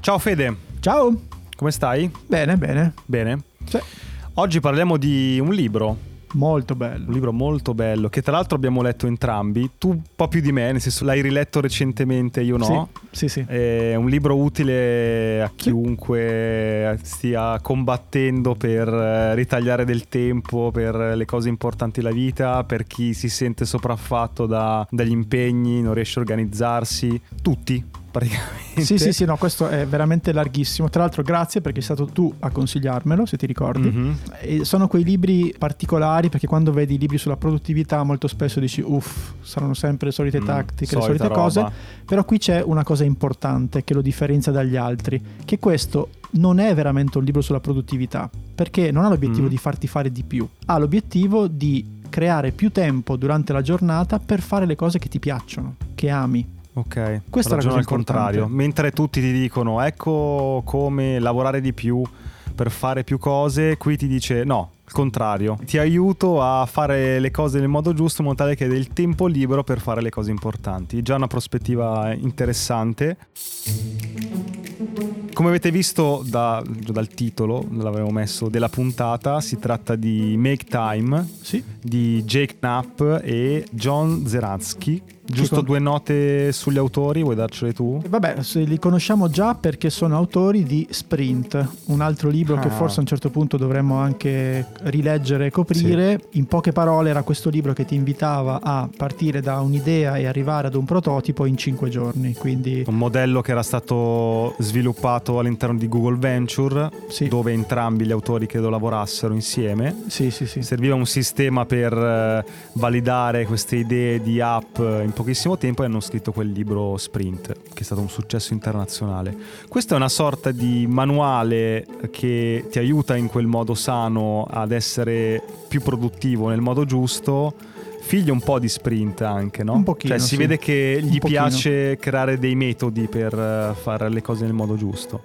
Ciao Fede, Ciao, come stai? bene, bene. Bene. Sì. Oggi parliamo di un libro, Molto un bello. libro molto bello, che tra l'altro abbiamo letto entrambi. Tu un po' più di me, nel senso l'hai riletto recentemente, io no. Sì, sì, sì. È un libro utile a chiunque stia combattendo per eh, ritagliare del tempo per le cose importanti della vita, per chi si sente sopraffatto da- dagli impegni, non riesce a organizzarsi. Tutti, praticamente. Sì, sì, sì, no, questo è veramente larghissimo. Tra l'altro, grazie perché sei stato tu a consigliarmelo, se ti ricordi. Mhm. E sono quei libri particolari perché quando vedi libri sulla produttività molto spesso dici uff, saranno sempre le solite Mm, tattiche, le solite cose. roba. Però qui c'è una cosa importante che lo differenzia dagli altri, che questo non è veramente un libro sulla produttività, perché non ha l'obiettivo Mm. di farti fare di più, ha l'obiettivo di creare più tempo durante la giornata per fare le cose che ti piacciono, che ami. Ok, ragione cosa al contrario. Mentre tutti ti dicono ecco come lavorare di più per fare più cose, qui ti dice no, il contrario. Ti aiuto a fare le cose nel modo giusto in modo tale che hai del tempo libero per fare le cose importanti. Già una prospettiva interessante. Come avete visto da- dal titolo, l'avevo messo, della puntata, si tratta di Make Time Sì, di Jake Knapp e John Zeratsky. Giusto con- due note sugli autori, vuoi darcele tu? Vabbè, li conosciamo già perché sono autori di Sprint, un altro libro che Ah. forse a un certo punto dovremmo anche rileggere e coprire. In poche parole era questo libro che ti invitava a partire da un'idea e arrivare ad un prototipo in cinque giorni. Quindi Un modello che era stato sviluppato all'interno di Google Venture, sì, dove entrambi gli autori credo lavorassero insieme. sì, sì, sì. Serviva un sistema per eh, validare queste idee di app in pochissimo tempo e hanno scritto quel libro Sprint, che è stato un successo internazionale. Questo è una sorta di manuale che ti aiuta in quel modo sano ad essere più produttivo nel modo giusto. Figlio un po' di sprint anche, no? Un pochino, Cioè si sì. vede che gli piace creare dei metodi per eh, fare le cose nel modo giusto.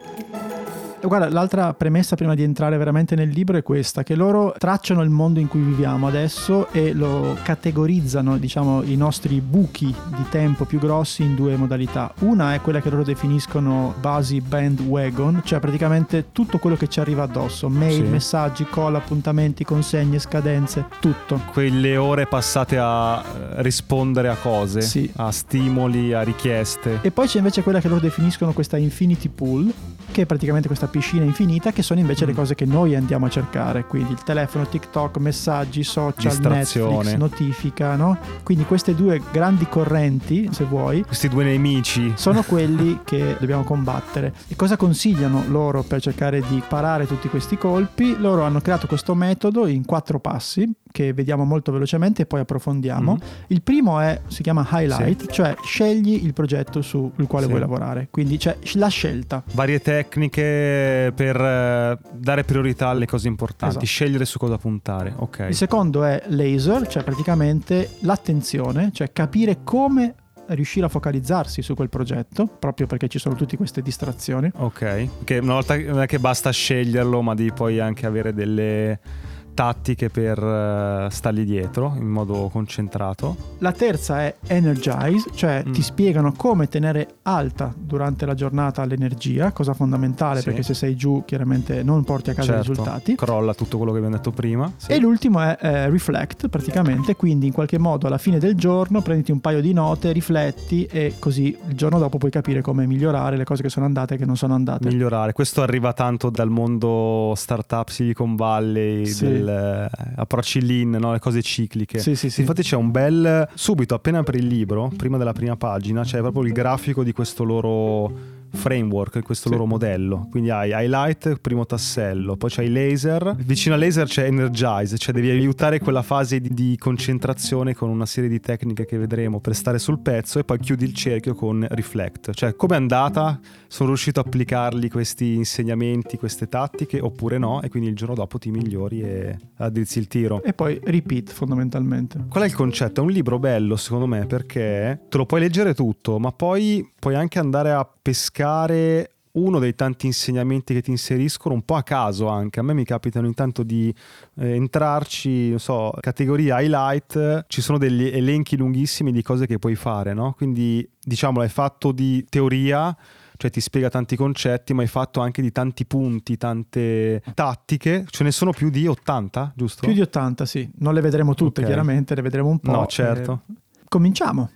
E Guarda, l'altra premessa prima di entrare veramente nel libro è questa, che loro tracciano il mondo in cui viviamo adesso e lo categorizzano, diciamo, i nostri buchi di tempo più grossi in due modalità. Una è quella che loro definiscono basi bandwagon, cioè praticamente tutto quello che ci arriva addosso, mail, Sì. messaggi, call, appuntamenti, consegne, scadenze, tutto. Quelle ore passate a eh, rispondere a cose, Sì. a stimoli, a richieste. E poi c'è invece quella che loro definiscono questa infinity pool, che è praticamente questa piscina infinita, che sono invece le Mm. cose che noi andiamo a cercare, quindi il telefono, TikTok, messaggi, social. Netflix, notifica, no? Quindi queste due grandi correnti, se vuoi, Questi due nemici. sono quelli che dobbiamo combattere. E cosa consigliano loro per cercare di parare tutti questi colpi? Loro hanno creato questo metodo in quattro passi che vediamo molto velocemente e poi approfondiamo. Mm. Il primo è, si chiama highlight, cioè scegli il progetto sul quale Sì. vuoi lavorare, quindi c'è la scelta. Varie tecniche per eh, dare priorità alle cose importanti, Esatto. scegliere su cosa puntare. Ok. Il secondo è laser, cioè praticamente l'attenzione, cioè capire come riuscire a focalizzarsi su quel progetto, proprio perché ci sono tutte queste distrazioni. Ok. Che una volta non è che basta sceglierlo, ma devi poi anche avere delle tattiche per eh, stargli dietro in modo concentrato. La terza è energize, cioè Mm. ti spiegano come tenere alta durante la giornata l'energia, cosa fondamentale Sì. perché se sei giù chiaramente non porti a casa i Certo, risultati. Crolla tutto quello che abbiamo detto prima. Sì. E l'ultimo è eh, reflect praticamente, quindi in qualche modo alla fine del giorno prenditi un paio di note, rifletti e così il giorno dopo puoi capire come migliorare le cose che sono andate e che non sono andate. migliorare. Questo arriva tanto dal mondo startup Silicon Valley, Sì. del eh, approcci lean, no? le cose cicliche. Sì, sì, sì. Infatti c'è un bel subito appena apri il libro, prima della prima pagina, c'è proprio il grafico di questo loro framework, questo loro modello. Quindi hai highlight, primo tassello, poi c'hai laser, vicino a laser c'è energize, cioè devi aiutare quella fase di, di concentrazione con una serie di tecniche che vedremo per stare sul pezzo e poi chiudi il cerchio con reflect, cioè come è andata, sono riuscito a applicarli questi insegnamenti, queste tattiche oppure no e quindi il giorno dopo ti migliori e addrizzi il tiro. E poi repeat fondamentalmente. Qual è il concetto? È un libro bello secondo me perché te lo puoi leggere tutto, ma poi puoi anche andare a pescare uno dei tanti insegnamenti che ti inseriscono un po' a caso anche. A me mi capitano intanto di eh, entrarci, non so, categoria highlight, ci sono degli elenchi lunghissimi di cose che puoi fare, no? Quindi diciamo è fatto di teoria, cioè ti spiega tanti concetti, ma è fatto anche di tanti punti, tante tattiche. Ce ne sono più di 80, giusto? Più di 80, sì. Non le vedremo tutte, okay. chiaramente, le vedremo un po'. No, certo. Eh, cominciamo.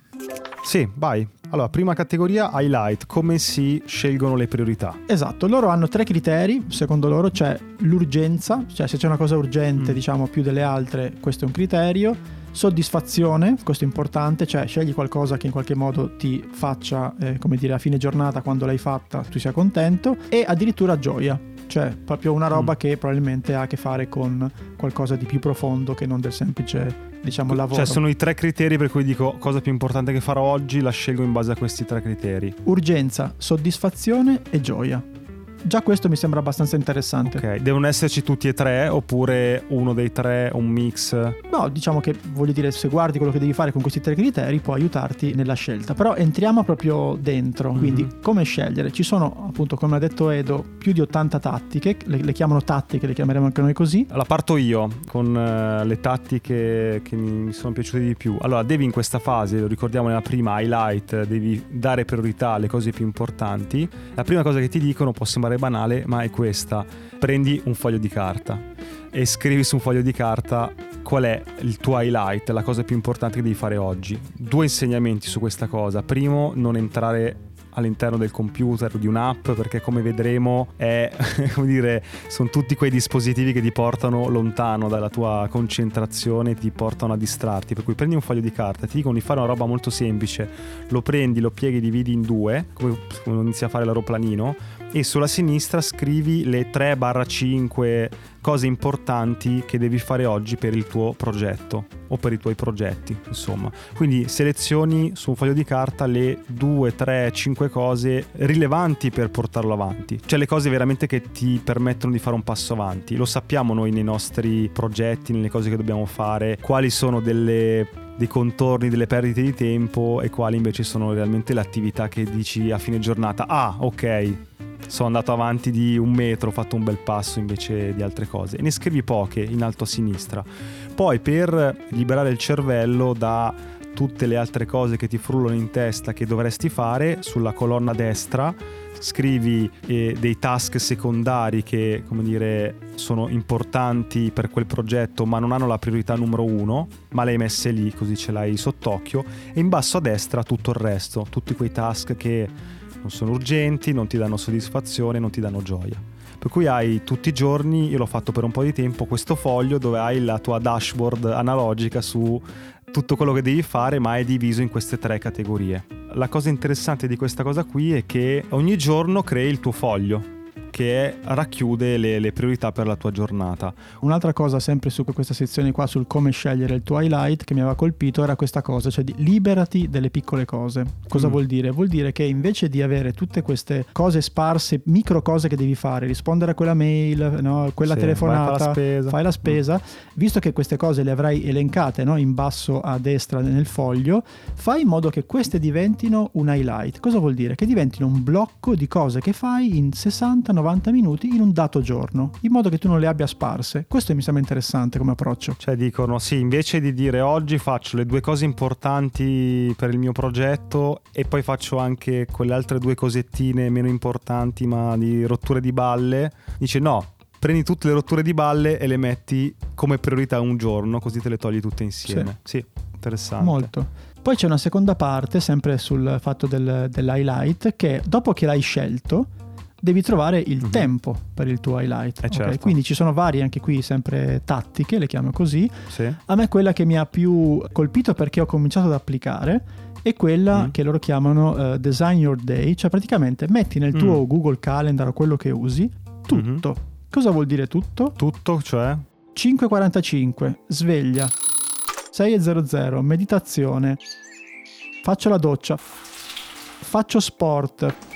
Sì, vai. Allora, prima categoria, highlight, come si scelgono le priorità? Esatto, loro hanno tre criteri, secondo loro c'è l'urgenza, cioè se c'è una cosa urgente, mm. diciamo più delle altre, questo è un criterio. Soddisfazione, questo è importante, cioè scegli qualcosa che in qualche modo ti faccia, eh, come dire, a fine giornata, quando l'hai fatta, tu sia contento. E addirittura gioia, cioè proprio una roba mm. che probabilmente ha a che fare con qualcosa di più profondo che non del semplice diciamo lavoro. Cioè sono i tre criteri per cui dico cosa più importante che farò oggi, la scelgo in base a questi tre criteri. Urgenza, soddisfazione e gioia. Già questo mi sembra abbastanza interessante. Ok, devono esserci tutti e tre oppure uno dei tre, un mix? No, diciamo che voglio dire, se guardi quello che devi fare con questi tre criteri può aiutarti nella scelta. Però entriamo proprio dentro, mm-hmm. quindi come scegliere? Ci sono appunto, come ha detto Edo, più di 80 tattiche, le, le chiamano tattiche, le chiameremo anche noi così. La parto io con uh, le tattiche che mi sono piaciute di più. Allora, devi in questa fase, lo ricordiamo nella prima highlight, devi dare priorità alle cose più importanti. La prima cosa che ti dicono può sembrare sembrare banale, ma è questa. Prendi un foglio di carta e scrivi su un foglio di carta qual è il tuo highlight, la cosa più importante che devi fare oggi. Due insegnamenti su questa cosa. Primo, non entrare all'interno del computer di un'app perché come vedremo è, come dire, sono tutti quei dispositivi che ti portano lontano dalla tua concentrazione, ti portano a distrarti. Per cui prendi un foglio di carta, ti dicono di fare una roba molto semplice, lo prendi, lo pieghi, dividi in due, come, come inizi a fare l'aeroplanino, e sulla sinistra scrivi le 3-5 cose importanti che devi fare oggi per il tuo progetto o per i tuoi progetti, insomma. Quindi selezioni su un foglio di carta le 2, 3, 5 cose rilevanti per portarlo avanti, cioè le cose veramente che ti permettono di fare un passo avanti. Lo sappiamo noi nei nostri progetti, nelle cose che dobbiamo fare, quali sono delle dei contorni delle perdite di tempo e quali invece sono realmente le attività che dici a fine giornata. Ah, ok, sono andato avanti di un metro, ho fatto un bel passo invece di altre cose. E ne scrivi poche in alto a sinistra. Poi per liberare il cervello da tutte le altre cose che ti frullano in testa che dovresti fare, sulla colonna destra scrivi eh, dei task secondari che, come dire, sono importanti per quel progetto ma non hanno la priorità numero uno, ma le hai messe lì così ce l'hai sott'occhio e in basso a destra tutto il resto, tutti quei task che non sono urgenti, non ti danno soddisfazione, non ti danno gioia. Per cui hai tutti i giorni, io l'ho fatto per un po' di tempo, questo foglio dove hai la tua dashboard analogica su tutto quello che devi fare, ma è diviso in queste tre categorie. La cosa interessante di questa cosa qui è che ogni giorno crei il tuo foglio che racchiude le, le, priorità per la tua giornata. Un'altra cosa sempre su questa sezione qua sul come scegliere il tuo highlight che mi aveva colpito era questa cosa, cioè di liberati delle piccole cose. Cosa mm. vuol dire? Vuol dire che invece di avere tutte queste cose sparse, micro cose che devi fare, rispondere a quella mail, no? quella sì, telefonata, fai la spesa, fai la spesa mm. visto che queste cose le avrai elencate no? in basso a destra nel foglio, fai in modo che queste diventino un highlight. Cosa vuol dire? Che diventino un blocco di cose che fai in 60 90 minuti in un dato giorno, in modo che tu non le abbia sparse. Questo mi sembra interessante come approccio. Cioè dicono sì, invece di dire oggi faccio le due cose importanti per il mio progetto e poi faccio anche quelle altre due cosettine meno importanti ma di rotture di balle, dice no, prendi tutte le rotture di balle e le metti come priorità un giorno, così te le togli tutte insieme. Sì, sì interessante. Molto. Poi c'è una seconda parte, sempre sul fatto del, dell'highlight, che dopo che l'hai scelto, devi trovare il uh-huh. tempo per il tuo highlight. Eh okay? certo. Quindi ci sono varie anche qui sempre tattiche, le chiamo così. Sì. A me quella che mi ha più colpito perché ho cominciato ad applicare è quella mm. che loro chiamano uh, Design Your Day, cioè praticamente metti nel tuo mm. Google Calendar o quello che usi tutto. Mm-hmm. Cosa vuol dire tutto? Tutto, cioè? 5.45, sveglia. 6.00, meditazione. Faccio la doccia. Faccio sport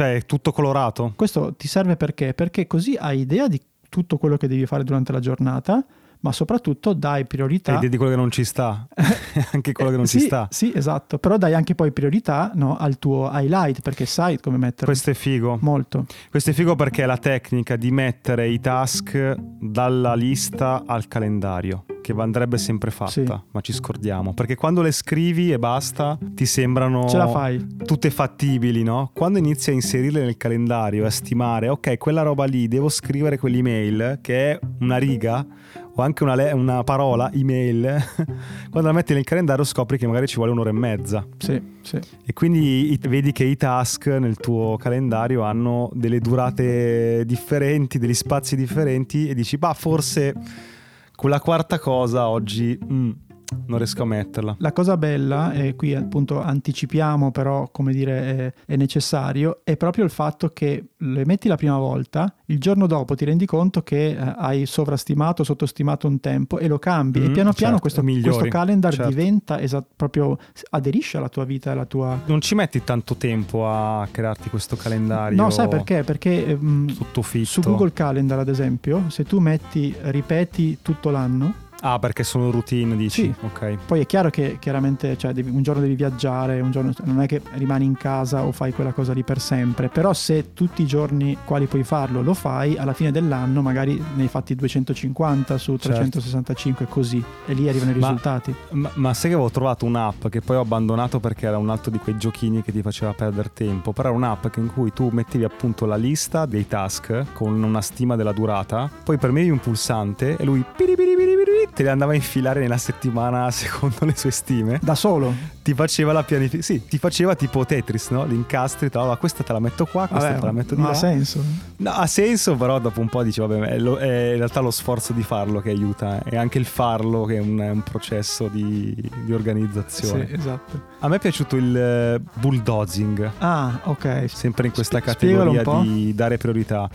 cioè è tutto colorato? Questo ti serve perché? Perché così hai idea di tutto quello che devi fare durante la giornata, ma soprattutto dai priorità. Idea di quello che non ci sta, anche quello che non sì, ci sta. Sì, esatto, però dai anche poi priorità no, al tuo highlight perché sai come metterlo. Questo è figo. Molto. Questo è figo perché è la tecnica di mettere i task dalla lista al calendario che andrebbe sempre fatta, Sì. ma ci scordiamo. Perché quando le scrivi e basta, ti sembrano Ce la fai. tutte fattibili, no? Quando inizi a inserirle nel calendario, a stimare, ok, quella roba lì, devo scrivere quell'email che è una riga o anche una, le- una parola, email, quando la metti nel calendario scopri che magari ci vuole un'ora e mezza. Sì, sì. E quindi vedi che i task nel tuo calendario hanno delle durate differenti, degli spazi differenti e dici, bah, forse quella quarta cosa oggi mm, non riesco a metterla. La cosa bella, e qui appunto anticipiamo, però come dire è, è necessario, è proprio il fatto che le metti la prima volta, il giorno dopo ti rendi conto che eh, hai sovrastimato, sottostimato un tempo e lo cambi. e Mm, piano piano certo, questo, migliori, questo calendar certo. diventa esa- proprio aderisce alla tua vita, alla tua... Non ci metti tanto tempo a crearti questo calendario No, sai perché? Perché ehm, su Google Calendar, ad esempio, se tu metti ripeti tutto l'anno, Ah, perché sono routine, dici? Sì. Ok. Poi è chiaro che chiaramente cioè, devi- un giorno devi viaggiare, un giorno non è che rimani in casa o fai quella cosa lì per sempre, però se tutti i giorni quali puoi farlo lo fai, alla fine dell'anno magari ne hai fatti 250 su Certo. 365 così e lì arrivano i Ma- risultati. Ma, ma sai che avevo trovato un'app che poi ho abbandonato perché era un altro di quei giochini che ti faceva perdere tempo, però era un'app che- in cui tu mettevi appunto la lista dei task con una stima della durata, poi premevi un pulsante e lui piripiripiripiri te le andava a infilare nella settimana secondo le sue stime. Da solo? Ti faceva la pianificazione, sì, ti faceva tipo Tetris, no? L'incastri, tra, "Allora, questa te la metto qua, questa te la metto di ma là. ha senso. No, ha senso, però dopo un po' dici, vabbè, è, lo- è in realtà lo sforzo di farlo che aiuta, e anche il farlo che è un, è un processo di, di Sì, organizzazione. esatto. A me è piaciuto il eh, bulldozing, Ah, ok. sempre in questa un categoria di dare priorità.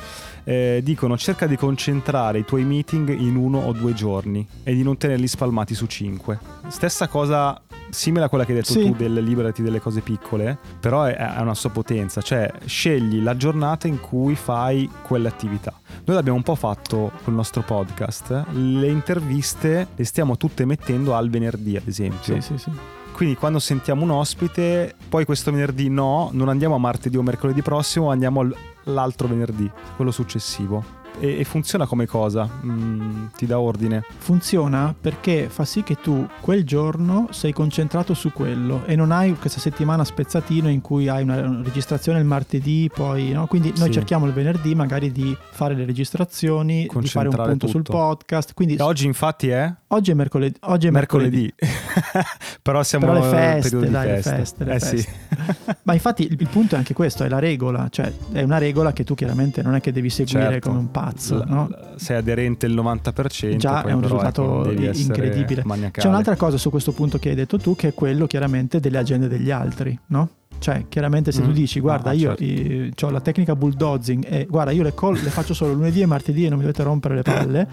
Eh, dicono cerca di concentrare i tuoi meeting in uno o due giorni e di non tenerli spalmati su cinque. Stessa cosa simile a quella che hai detto Sì. tu del liberati delle cose piccole, però è, è una sua potenza, cioè scegli la giornata in cui fai quelle attività. Noi l'abbiamo un po' fatto col nostro podcast, le interviste le stiamo tutte mettendo al venerdì ad esempio. Sì, sì, sì. Quindi quando sentiamo un ospite, poi questo venerdì no, non andiamo a martedì o mercoledì prossimo, andiamo al- l'altro venerdì, quello successivo. E, funziona come cosa? Mm, ti dà ordine. Funziona perché fa sì che tu quel giorno sei concentrato su quello e non hai questa settimana spezzatino in cui hai una registrazione il martedì, poi no? Quindi noi Sì. cerchiamo il venerdì magari di fare le registrazioni, di fare un punto sul tutto. podcast. Quindi oggi infatti è oggi è mercoledì. Oggi è mercoledì. mercoledì. Però siamo Però le feste, dai, le feste. feste, le eh feste. sì. Ma infatti il, il punto è anche questo, è la regola, cioè è una regola che tu chiaramente non è che devi seguire Certo. come un pazzo, La- no? la- sei aderente il 90%. Già è un risultato ecco, incredibile. C'è un'altra cosa su questo punto che hai detto tu, che è quello chiaramente delle agende degli altri, no? Cioè, chiaramente se tu Mm. dici, guarda, Ah, io certo. ho la tecnica bulldozing e guarda, io le, call le faccio solo lunedì e martedì e non mi dovete rompere le palle,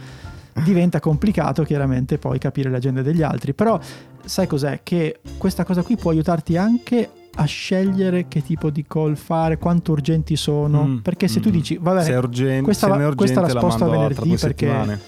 diventa complicato chiaramente poi capire le agende degli altri. Però sai cos'è? Che questa cosa qui può aiutarti anche a scegliere che tipo di call fare, quanto urgenti sono, Mm, perché se tu mm. dici, va bene, se è urgente, questa se è questa urgente la la sposto a venerdì perché- settimane.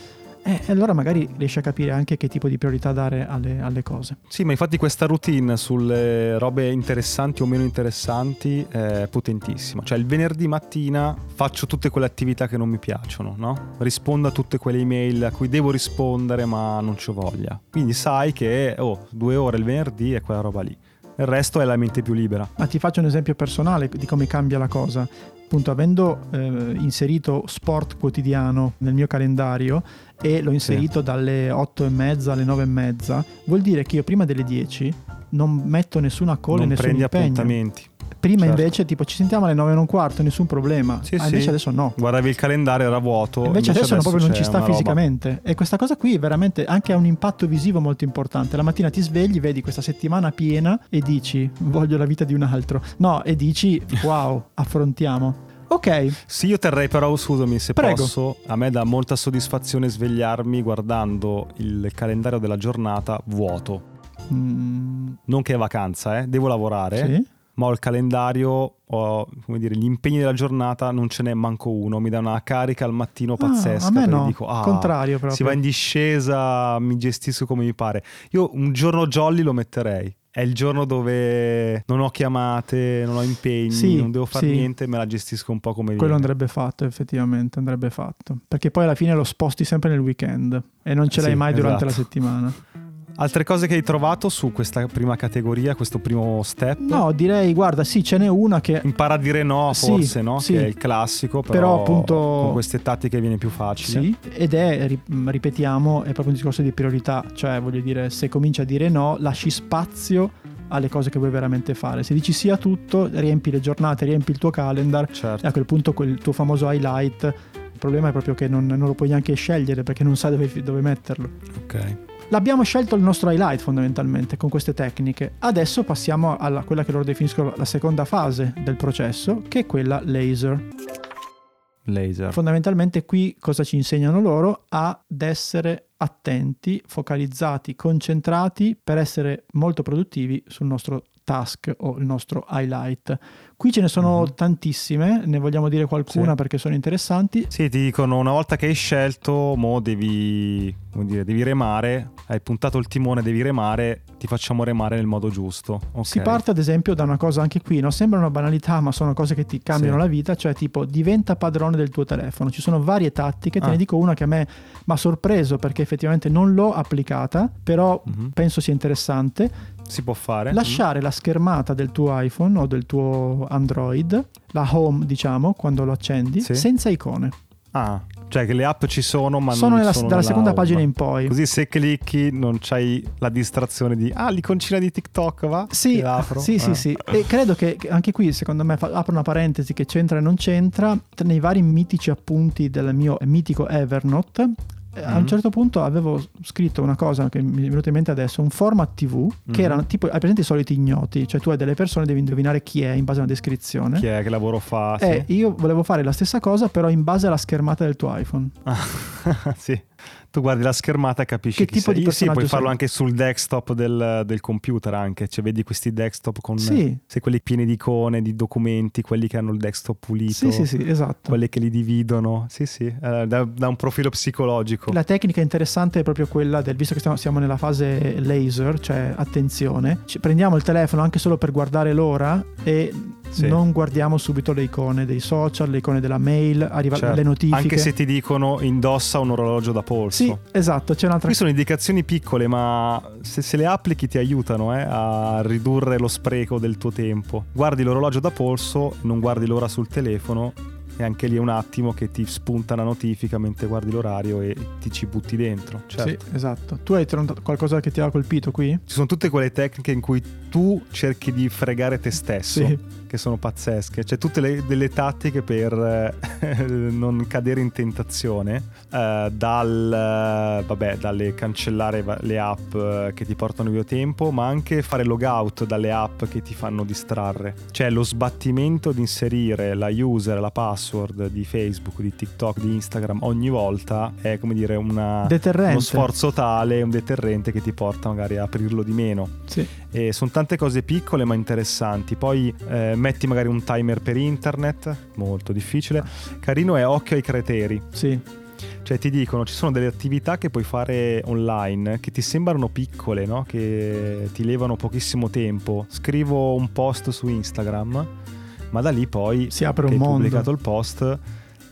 eh, allora magari riesci a capire anche che tipo di priorità dare alle, alle cose. Sì, ma infatti questa routine sulle robe interessanti o meno interessanti è potentissima. Cioè il venerdì mattina faccio tutte quelle attività che non mi piacciono, no? Rispondo a tutte quelle email a cui devo rispondere ma non c'ho voglia. Quindi sai che, oh, due ore il venerdì è quella roba lì. Il resto è la mente più libera. Ma ti faccio un esempio personale di come cambia la cosa. Appunto, avendo eh, inserito sport quotidiano nel mio calendario e l'ho inserito dalle 8 e mezza alle 9 e mezza, vuol dire che io prima delle 10 non metto nessuna call e non nessun prendi impegno. appuntamenti. Prima Certo. invece, tipo, ci sentiamo alle 9 e un quarto, nessun problema. Sì, Ah, sì. invece adesso no. Guardavi il calendario, era vuoto. Invece adesso, proprio non ci sta una roba. fisicamente. E questa cosa qui veramente anche ha un impatto visivo molto importante. La mattina ti svegli, vedi questa settimana piena e dici voglio la vita di un altro. No, e dici wow, affrontiamo. Ok, Sì, io terrei però, scusami se Prego. posso, a me dà molta soddisfazione svegliarmi guardando il calendario della giornata vuoto. Mm, Non che è vacanza, eh, devo lavorare, sì. ma ho il calendario, ho come dire, gli impegni della giornata, non ce n'è manco uno, mi dà una carica al mattino pazzesca. Ah, a me no, dico, ah, contrario proprio. si va in discesa, mi gestisco come mi pare. Io un giorno jolly lo metterei. è il giorno dove non ho chiamate, non ho impegni, Sì, non devo fare sì. niente, me la gestisco un po' come Quello viene. andrebbe fatto, effettivamente, andrebbe fatto. Perché poi alla fine lo sposti sempre nel weekend e non ce l'hai Sì, mai durante esatto. la settimana. Altre cose che hai trovato su questa prima categoria, questo primo step? No, direi, guarda, sì, ce n'è una che Impara a dire no, Sì, forse, no? sì. Che è il classico, però, Però, appunto- con queste tattiche viene più facile. Sì, ed è, ri- ripetiamo, è proprio un discorso di priorità, cioè voglio dire, se cominci a dire no, lasci spazio alle cose che vuoi veramente fare. Se dici sì a tutto, riempi le giornate, riempi il tuo calendar Certo. e a quel punto quel tuo famoso highlight, il problema è proprio che non, non lo puoi neanche scegliere perché non sai dove, dove metterlo. Ok. L'abbiamo scelto il nostro highlight fondamentalmente con queste tecniche. Adesso passiamo a quella che loro definiscono la seconda fase del processo, che è quella laser. Laser. Fondamentalmente qui cosa ci insegnano loro? Ad essere attenti, focalizzati, concentrati per essere molto produttivi sul nostro task o il nostro highlight. Qui ce ne sono Mhm. tantissime, ne vogliamo dire qualcuna Sì. perché sono interessanti. Sì, ti dicono una volta che hai scelto, mo devi, come dire, devi remare, hai puntato il timone, devi remare, ti facciamo remare nel modo giusto. Ok. Si parte ad esempio da una cosa anche qui, no? sembra una banalità ma sono cose che ti cambiano Sì. la vita, cioè tipo diventa padrone del tuo telefono. Ci sono varie tattiche, te Ah. ne dico una che a me mi ha sorpreso perché effettivamente non l'ho applicata, però Mhm. penso sia interessante. Si può fare. Lasciare la schermata del tuo iPhone o del tuo Android, la home diciamo, quando lo accendi, Sì. senza icone. Ah, cioè che le app ci sono, ma sono non nella- sono dalla seconda home. pagina in poi. Così se clicchi non c'hai la distrazione di ah, l'iconcina di TikTok va? Sì, E l'apro. sì, sì, Ah. sì. E credo che che anche qui, secondo me, fa- apro una parentesi che c'entra e non c'entra. Nei vari mitici appunti del mio mitico Evernote, eh, a un Mhm. certo punto avevo scritto una cosa che mi è venuta in mente adesso, un format TV, che Mhm. erano tipo, hai presente i soliti ignoti? Cioè tu hai delle persone, devi indovinare chi è in base a una descrizione. Chi è che lavoro fa? Sì. Eh, io volevo fare la stessa cosa, però in base alla schermata del tuo iPhone. Ah, sì. Tu guardi la schermata e capisci Che tipo sei. di Sì, puoi personaggio farlo anche sul desktop del, del computer anche. Cioè vedi questi desktop con Sì. sai, quelli pieni di icone, di documenti, quelli che hanno il desktop pulito. Sì, sì, sì, esatto. Quelli che li dividono. Sì, sì, eh, da, da un profilo psicologico. La tecnica interessante è proprio quella del, visto che stiamo- siamo nella fase laser, cioè attenzione, ci- prendiamo il telefono anche solo per guardare l'ora e Sì. non guardiamo subito le icone dei social, le icone della mail, arriva Certo. le notifiche. Anche se ti dicono indossa un orologio da polso. Sì, esatto, c'è un'altra Qui sono indicazioni piccole, ma se, se le applichi ti aiutano eh, a ridurre lo spreco del tuo tempo. Guardi l'orologio da polso, non guardi l'ora sul telefono e anche lì è un attimo che ti spunta una notifica mentre guardi l'orario e ti ci butti dentro. Certo. Sì, esatto. Tu hai trovato qualcosa che ti ha colpito qui? Ci sono tutte quelle tecniche in cui tu cerchi di fregare te stesso, Sì. che sono pazzesche. C'è tutte le, delle tattiche per eh, non cadere in tentazione, eh, dal, eh, vabbè, dalle cancellare le app eh, che ti portano via tempo, ma anche fare logout dalle app che ti fanno distrarre. Cioè lo sbattimento di inserire la user, la password di Facebook, di TikTok, di Instagram ogni volta è come dire una, uno sforzo tale, un deterrente che ti porta magari a aprirlo di meno. Sì. E sono tante cose piccole ma interessanti. Poi eh, metti magari un timer per internet, molto difficile. Carino è occhio ai crateri. Sì. Cioè ti dicono ci sono delle attività che puoi fare online che ti sembrano piccole, no? che ti levano pochissimo tempo. Scrivo un post su Instagram, ma da lì poi Si apre un mondo. pubblicato il post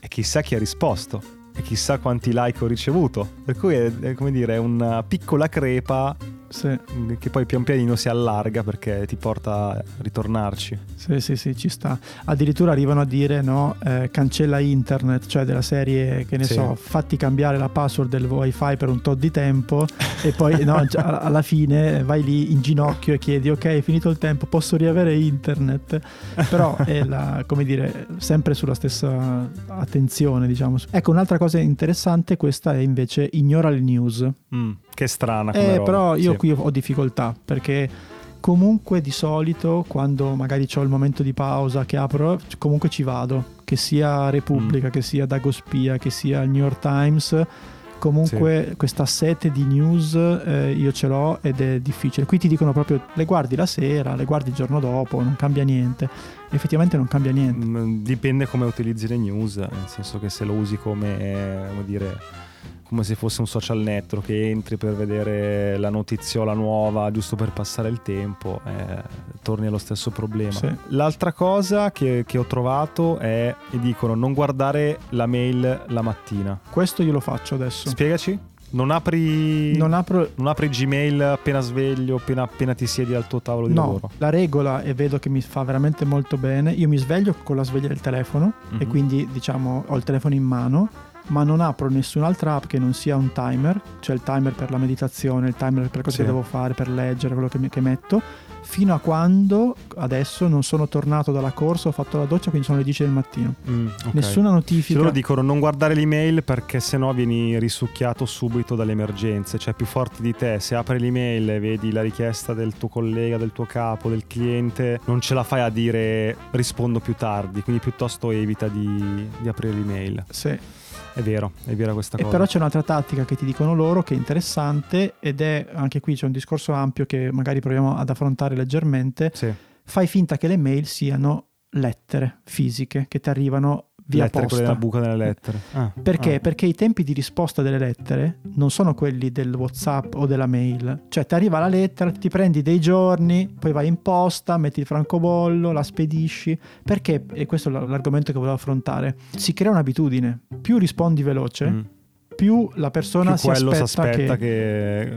e chissà chi ha risposto e chissà quanti like ho ricevuto. Per cui è, è come dire, una piccola crepa Sì. che poi pian pianino si allarga perché ti porta a ritornarci. Sì, sì, sì, ci sta. Addirittura arrivano a dire no, eh, cancella internet, cioè della serie, che ne Sì. so, fatti cambiare la password del wifi per un tot di tempo e poi no, alla fine vai lì in ginocchio e chiedi ok, è finito il tempo, posso riavere internet? Però è la, come dire, sempre sulla stessa attenzione, diciamo. Ecco, un'altra cosa interessante, questa è invece ignora le news. Mm, che strana come Eh, roba. però io Sì. qui ho difficoltà perché comunque di solito quando magari ho il momento di pausa che apro, comunque ci vado, che sia Repubblica, Mm. che sia Dagospia, che sia il New York Times. Comunque questa sete di news eh, io ce l'ho ed è difficile. Qui ti dicono proprio le guardi la sera, le guardi il giorno dopo, non cambia niente. Effettivamente non cambia niente. Mm, Dipende come utilizzi le news, nel senso che se lo usi come, come dire, come se fosse un social network che entri per vedere la notiziola nuova giusto per passare il tempo, eh, torni allo stesso problema. Sì. L'altra cosa che, che ho trovato è, e dicono, non guardare la mail la mattina. Questo io lo faccio adesso. Spiegaci? Non apri, Non apro non apri Gmail appena sveglio, appena, appena ti siedi al tuo tavolo di No, lavoro. la regola e vedo che mi fa veramente molto bene. Io mi sveglio con la sveglia del telefono e Mhm. quindi diciamo ho il telefono in mano, ma non apro nessun'altra app che non sia un timer, cioè il timer per la meditazione, il timer per cosa Sì. che devo fare, per leggere, quello che, mi- che metto, fino a quando adesso non sono tornato dalla corsa, ho fatto la doccia, quindi sono le 10 del mattino. Mm, ok. Nessuna notifica. loro dicono non guardare l'email perché sennò vieni risucchiato subito dalle emergenze, cioè più forti di te. Se apri l'email e vedi la richiesta del tuo collega, del tuo capo, del cliente, non ce la fai a dire rispondo più tardi, quindi piuttosto evita di, di aprire l'email. Sì. È vero, è vera questa E cosa. però c'è un'altra tattica che ti dicono loro che è interessante ed è anche qui c'è un discorso ampio che magari proviamo ad affrontare leggermente. Sì, Fai finta che le mail siano lettere fisiche che ti arrivano via lettere, quelle posta. nella buca delle lettere. Ah, Perché? ah. Perché i tempi di risposta delle lettere non sono quelli del WhatsApp o della mail. Cioè, ti arriva la lettera, ti prendi dei giorni, poi vai in posta, metti il francobollo, la spedisci. Perché, e questo è l'argomento che volevo affrontare, si crea un'abitudine. Più rispondi veloce, Mm. Più la persona Più si quello si aspetta, aspetta che...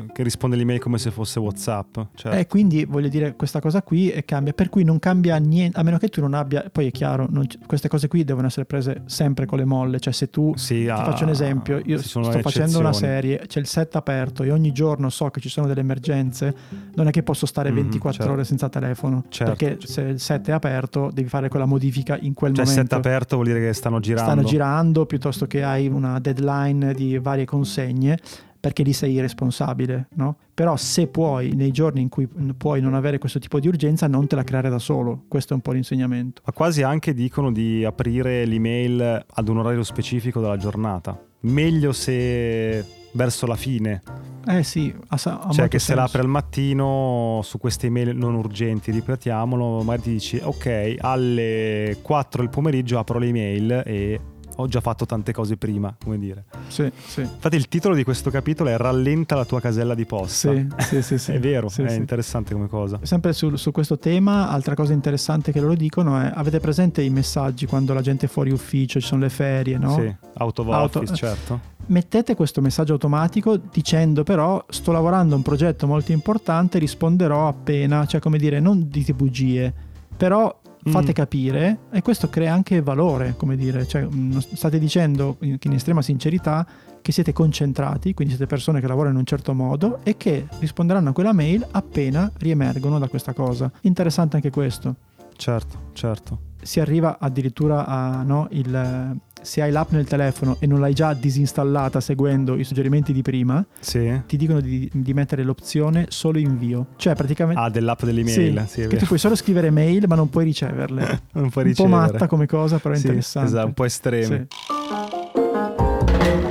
che... che risponde all'email come se fosse WhatsApp. Certo. E quindi voglio dire, questa cosa qui e cambia, per cui non cambia niente, a meno che tu non abbia, poi è chiaro, non queste cose qui devono essere prese sempre con le molle, cioè se tu Sì, Ti ah, faccio un esempio, io sto facendo una serie, c'è il set aperto e ogni giorno so che ci sono delle emergenze, non è che posso stare Mhm, 24 certo. ore senza telefono, Certo, perché certo. se il set è aperto devi fare quella modifica in quel Cioè, momento. set aperto vuol dire che stanno girando. Stanno girando piuttosto che hai una deadline di varie consegne perché lì sei responsabile, no? Però se puoi, nei giorni in cui puoi non avere questo tipo di urgenza, non te la creare da solo. Questo è un po' l'insegnamento. Ma quasi anche dicono di aprire l'email ad un orario specifico della giornata. Meglio se verso la fine, Eh sì, ha, sa- ha cioè che se senso. l'apre al mattino su queste email non urgenti, ripetiamolo, magari ti dici ok, alle 4 del pomeriggio apro l'email e ho già fatto tante cose prima, come dire. Sì, sì. Infatti il titolo di questo capitolo è Rallenta la tua casella di posta. Sì, sì, sì, sì. È vero, Sì, è sì. interessante come cosa. Sempre su, su questo tema, altra cosa interessante che loro dicono è: avete presente i messaggi quando la gente è fuori ufficio, ci sono le ferie, no? Sì, out of Auto- office, certo. Mettete questo messaggio automatico dicendo però sto lavorando a un progetto molto importante, risponderò appena, cioè come dire, non dite bugie, però fate Mm. capire e questo crea anche valore, come dire, cioè mm, state dicendo in in estrema sincerità che siete concentrati, quindi siete persone che lavorano in un certo modo e che risponderanno a quella mail appena riemergono da questa cosa. Interessante anche questo. Certo, certo. Si arriva addirittura a no, il se hai l'app nel telefono e non l'hai già disinstallata seguendo i suggerimenti di prima, Sì. ti dicono di, di mettere l'opzione solo invio. Cioè praticamente Ah, dell'app dell'email, sì, sì, che tu puoi solo scrivere mail ma non puoi riceverle. Non puoi un po' ricevere. matta come cosa, però è Sì, interessante. Esatto, un po' estreme. Sì.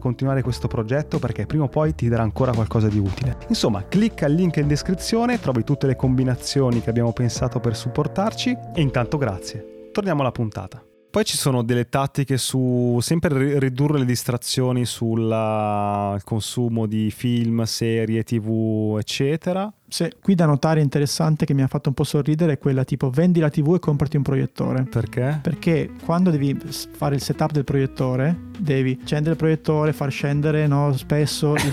continuare questo progetto perché prima o poi ti darà ancora qualcosa di utile. Insomma, clicca il link in descrizione, trovi tutte le combinazioni che abbiamo pensato per supportarci e intanto grazie. Torniamo alla puntata. Poi ci sono delle tattiche su sempre ri- ridurre le distrazioni sul consumo di film, serie, tv, eccetera. Sì, qui da notare interessante che mi ha fatto un po' sorridere è quella tipo vendi la TV e comprati un proiettore. Perché? Perché quando devi fare il setup del proiettore, devi accendere il proiettore, far scendere no, spesso.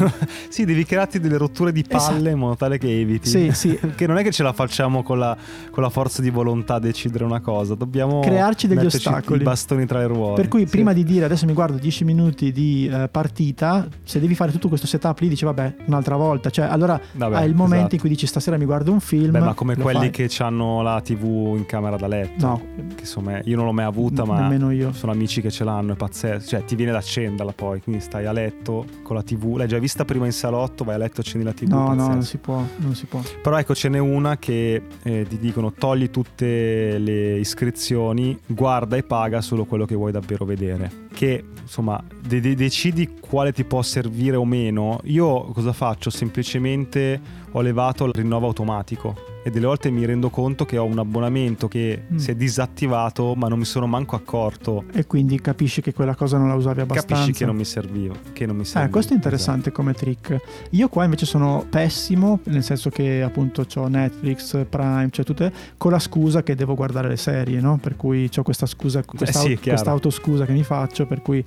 Sì, devi crearti delle rotture di palle Esatto. in modo tale che eviti. Sì, sì. Che non è che ce la facciamo con la, con la forza di volontà a decidere una cosa, dobbiamo Crearci degli ostacoli. i bastoni tra le ruote. per cui Sì. prima di dire adesso mi guardo 10 minuti di eh, partita, se devi fare tutto questo setup lì dici vabbè un'altra volta, cioè allora Vabbè, hai il momento esatto. in cui dici stasera mi guardo un film. Beh, ma come quelli fai. che hanno la TV in camera da letto. No, Che insomma, io non l'ho mai avuta, n- ma sono amici che ce l'hanno, è pazzesco. Cioè, ti viene da accenderla poi, quindi stai a letto con la TV. L'hai già vista prima in salotto, vai a letto, accendi la TV. No, no, non si può, non si può. Però ecco, ce n'è una che eh, ti dicono togli tutte le iscrizioni, guarda e paga solo quello che vuoi davvero vedere. Che insomma, de- de- decidi quale ti può servire o meno. Io cosa faccio? Semplicemente ho levato il rinnovo automatico. E delle volte mi rendo conto che ho un abbonamento che Mm. si è disattivato, ma non mi sono manco accorto. E quindi capisci che quella cosa non la usavi abbastanza. Capisci che non mi serviva. Che non mi Eh, serviva. questo è interessante come trick. Io qua invece sono pessimo, nel senso che appunto ho Netflix, Prime, cioè tutte con la scusa che devo guardare le serie, no? Per cui ho questa scusa, questa, Eh sì, autoscusa che mi faccio, per cui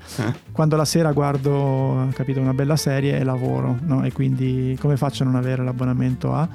quando la sera guardo, capito, una bella serie e lavoro, no? E quindi come faccio a non avere l'abbonamento a?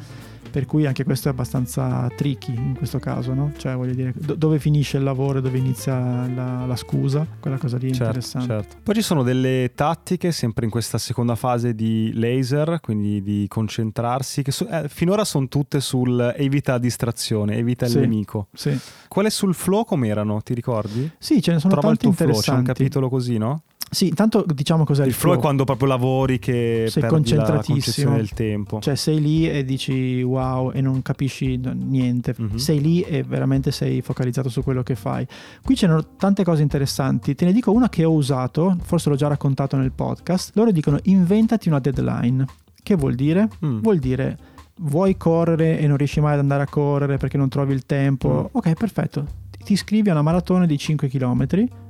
Per cui anche questo è abbastanza tricky in questo caso, no? Cioè voglio dire, do- dove finisce il lavoro e dove inizia la, la scusa, quella cosa lì è Certo, interessante. certo. Poi ci sono delle tattiche, sempre in questa seconda fase di laser, quindi di concentrarsi, che so- eh, finora sono tutte sul evita distrazione, evita Sì. il nemico. Sì. Quelle sul flow com'erano, ti ricordi? Sì, ce ne sono Trova il tanti tuo flow, c'è un capitolo così, no? Sì, intanto diciamo cos'è il, Il flow è quando proprio lavori che Sei concentratissimo. del tempo. Cioè sei lì e dici wow e non capisci niente, Mhm. sei lì e veramente sei focalizzato su quello che fai. Qui c'erano tante cose interessanti, te ne dico una che ho usato, forse l'ho già raccontato nel podcast, loro dicono inventati una deadline. Che vuol dire? Mm. Vuol dire vuoi correre e non riesci mai ad andare a correre perché non trovi il tempo. Mm. Ok, perfetto. Ti iscrivi a una maratona di 5 km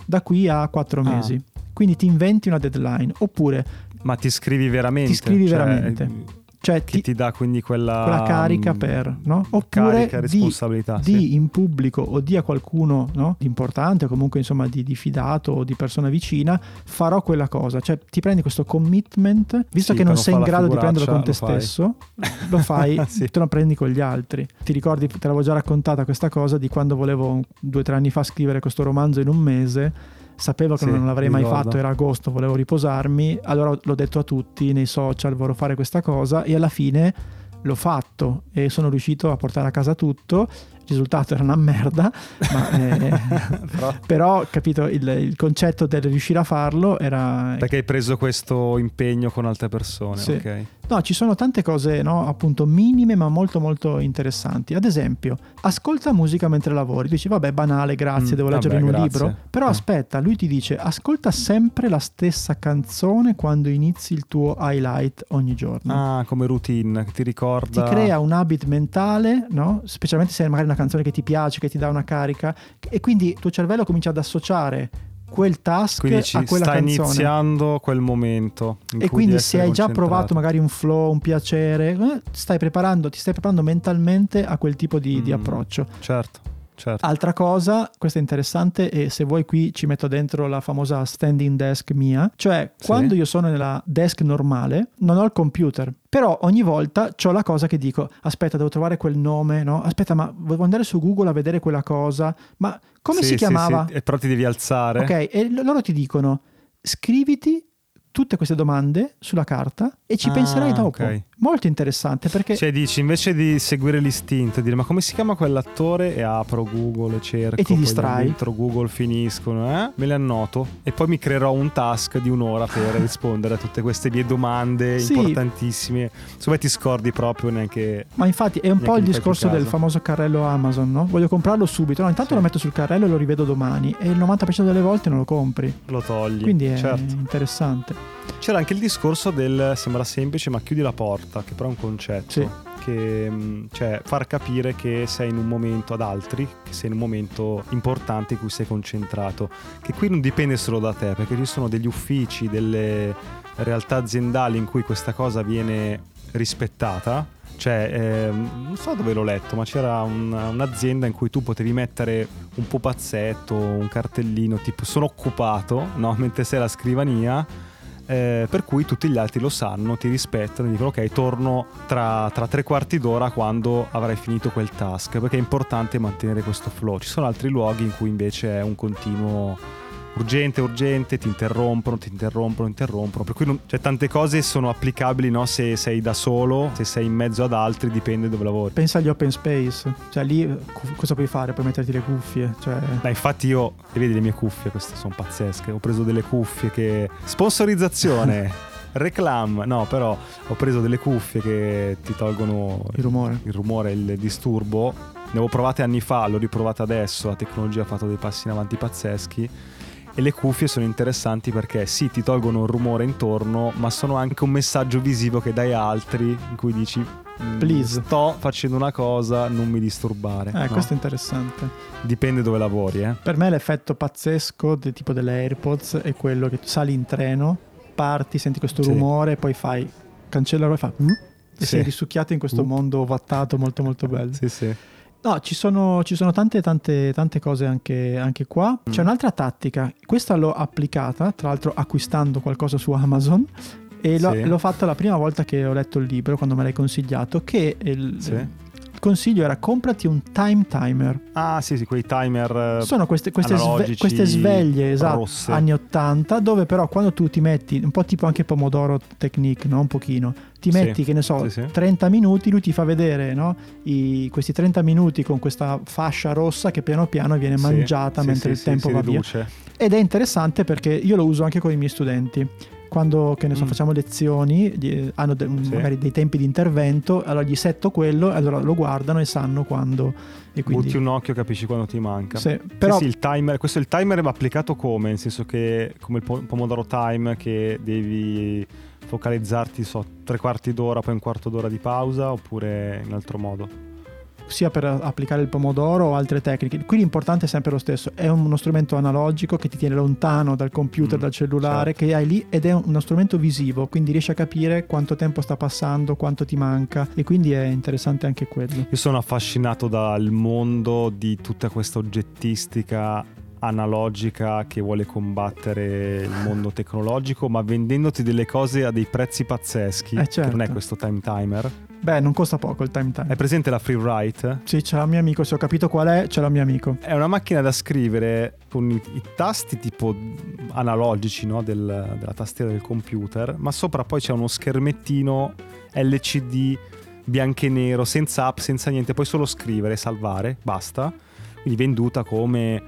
da qui a 4 Ah. Quindi ti inventi una deadline. Oppure, Ma ti scrivi veramente? Ti scrivi Cioè, veramente. cioè, Che ti, ti dà quindi quella... quella carica mm, per, no? Oppure Carica, di, responsabilità. di sì. in pubblico o di a qualcuno no? importante o comunque insomma di, di fidato o di persona vicina, farò quella cosa. Cioè ti prendi questo commitment, visto Sì, che non sei in grado di prenderlo con te lo stesso, lo fai, Sì. te lo prendi con gli altri. Ti ricordi, te l'avevo già raccontata questa cosa di quando volevo due o tre anni fa scrivere questo romanzo in un mese. Sapevo che Sì, non l'avrei mai ricordo. fatto, era agosto, volevo riposarmi, allora l'ho detto a tutti nei social, vorrò fare questa cosa e alla fine l'ho fatto e sono riuscito a portare a casa tutto. Risultato era una merda, ma eh, Però- capito il, il concetto del riuscire a farlo era Perché hai preso questo impegno con altre persone, Sì. ok? No, ci sono tante cose, no, appunto minime ma molto molto interessanti. Ad esempio, ascolta musica mentre lavori. Dici, vabbè, banale, grazie, Mm, devo leggere in un grazie. libro. Però Eh. aspetta, lui ti dice, ascolta sempre la stessa canzone quando inizi il tuo highlight ogni giorno. Ah, come routine, ti ricorda... Ti crea un habit mentale, no? specialmente se è magari una canzone che ti piace, che ti dà una carica, e quindi il tuo cervello comincia ad associare quel task Quindi ci a quella sta canzone. iniziando quel momento. E quindi se hai già provato magari un flow, un piacere, eh, stai preparando, ti stai preparando mentalmente a quel tipo di, di Mm. approccio. Certo, certo. Altra cosa, questa è interessante e se vuoi qui ci metto dentro la famosa standing desk mia, cioè Sì. quando io sono nella desk normale non ho il computer, però ogni volta ho la cosa che dico, aspetta devo trovare quel nome, no? Aspetta ma devo andare su Google a vedere quella cosa, ma come Sì, si sì, chiamava? sì, E però ti devi alzare. Ok, e loro ti dicono scriviti tutte queste domande sulla carta e ci Ah, penserai dopo. ok. Molto interessante perché Cioè dici, invece di seguire l'istinto e dire ma come si chiama quell'attore e apro Google e cerco. E ti distrai. Dentro Google finiscono, eh? Me le annoto e poi mi creerò un task di un'ora per rispondere a tutte queste mie domande Sì. importantissime. Insomma ti scordi proprio neanche... Ma infatti è un po' il discorso del famoso carrello Amazon, no? Voglio comprarlo subito. No, intanto Sì. lo metto sul carrello e lo rivedo domani. E il 90% delle volte non lo compri. Lo togli. Quindi è Certo. interessante. C'era anche il discorso del sembra semplice, ma chiudi la porta, che però è un concetto. Sì. Che mh, cioè far capire che sei in un momento ad altri, che sei in un momento importante in cui sei concentrato. Che qui non dipende solo da te, perché ci sono degli uffici, delle realtà aziendali in cui questa cosa viene rispettata. Cioè, ehm, non so dove l'ho letto, ma c'era un- un'azienda in cui tu potevi mettere un pupazzetto, un cartellino tipo sono occupato, no? mentre sei alla scrivania, eh, per cui tutti gli altri lo sanno, ti rispettano e dicono ok, torno tra, tra tre quarti d'ora quando avrai finito quel task, perché è importante mantenere questo flow. Ci sono altri luoghi in cui invece è un continuo urgente, urgente, ti interrompono, ti interrompono, interrompono. Per cui non- cioè, tante cose sono applicabili no? se sei da solo, se sei in mezzo ad altri, dipende dove lavori. Pensa agli open space, cioè lì cosa puoi fare? Puoi metterti le cuffie, cioè... Beh, infatti io, e vedi le mie cuffie, queste sono pazzesche. Ho preso delle cuffie che... Sponsorizzazione, reclam, no, però ho preso delle cuffie che ti tolgono Il rumore. il rumore, il disturbo. Ne avevo provate anni fa, l'ho riprovata adesso, la tecnologia ha fatto dei passi in avanti pazzeschi. E le cuffie sono interessanti perché sì, ti tolgono il rumore intorno, ma sono anche un messaggio visivo che dai a altri in cui dici "Mm, Please." sto facendo una cosa, non mi disturbare. Eh, no? questo è interessante. Dipende dove lavori, eh. Per me l'effetto pazzesco del tipo delle AirPods è quello che tu sali in treno, parti, senti questo Sì. rumore, poi fai cancella e fa "Mm", e Sì. sei risucchiato in questo Uh. mondo ovattato molto molto bello. Sì, sì. No, ci sono, ci sono tante, tante, tante cose anche, anche qua. C'è Mm. un'altra tattica, questa l'ho applicata, tra l'altro acquistando qualcosa su Amazon. E l'ho, Sì. l'ho fatta la prima volta che ho letto il libro, quando me l'hai consigliato, che il, Sì. Consiglio era comprati un time timer. Ah, sì, sì, quei timer eh, Sono queste, queste, sve- queste sveglie, esatto, rosse. anni 80, dove però quando tu ti metti, un po' tipo anche Pomodoro Technique, no? Un pochino, ti Sì, metti, che ne so, sì, sì. 30 minuti, lui ti fa vedere, no? I- questi 30 minuti con questa fascia rossa che piano piano viene Sì, mangiata sì, mentre sì, il sì, tempo va via. Ed è interessante perché io lo uso anche con i miei studenti. Quando che ne so, Mm. facciamo lezioni, gli- hanno de- Sì. magari dei tempi di intervento, allora gli setto quello, e allora lo guardano e sanno quando. E quindi, Butti un occhio e capisci quando ti manca. Sì, Sì, però sì, il timer, questo il timer va applicato come? Nel senso che come il po- Pomodoro Time che devi focalizzarti so tre quarti d'ora, poi un quarto d'ora di pausa oppure in altro modo? Sia per applicare il pomodoro o altre tecniche. Qui l'importante è sempre lo stesso, è uno strumento analogico che ti tiene lontano dal computer, Mm, dal cellulare, certo. che hai lì ed è uno strumento visivo, quindi riesci a capire quanto tempo sta passando, quanto ti manca e quindi è interessante anche quello. Io sono affascinato dal mondo di tutta questa oggettistica analogica che vuole combattere il mondo tecnologico, ma vendendoti delle cose a dei prezzi pazzeschi. Eh, che non è certo. questo time timer. Beh, non costa poco il time time. È presente la free write? Sì, c'è un mio amico, se ho capito qual è, c'è un mio amico. È una macchina da scrivere con i, i tasti tipo analogici no, del- della tastiera del computer, ma sopra poi c'è uno schermettino LCD bianco e nero, senza app, senza niente, puoi solo scrivere, salvare, basta. Quindi venduta come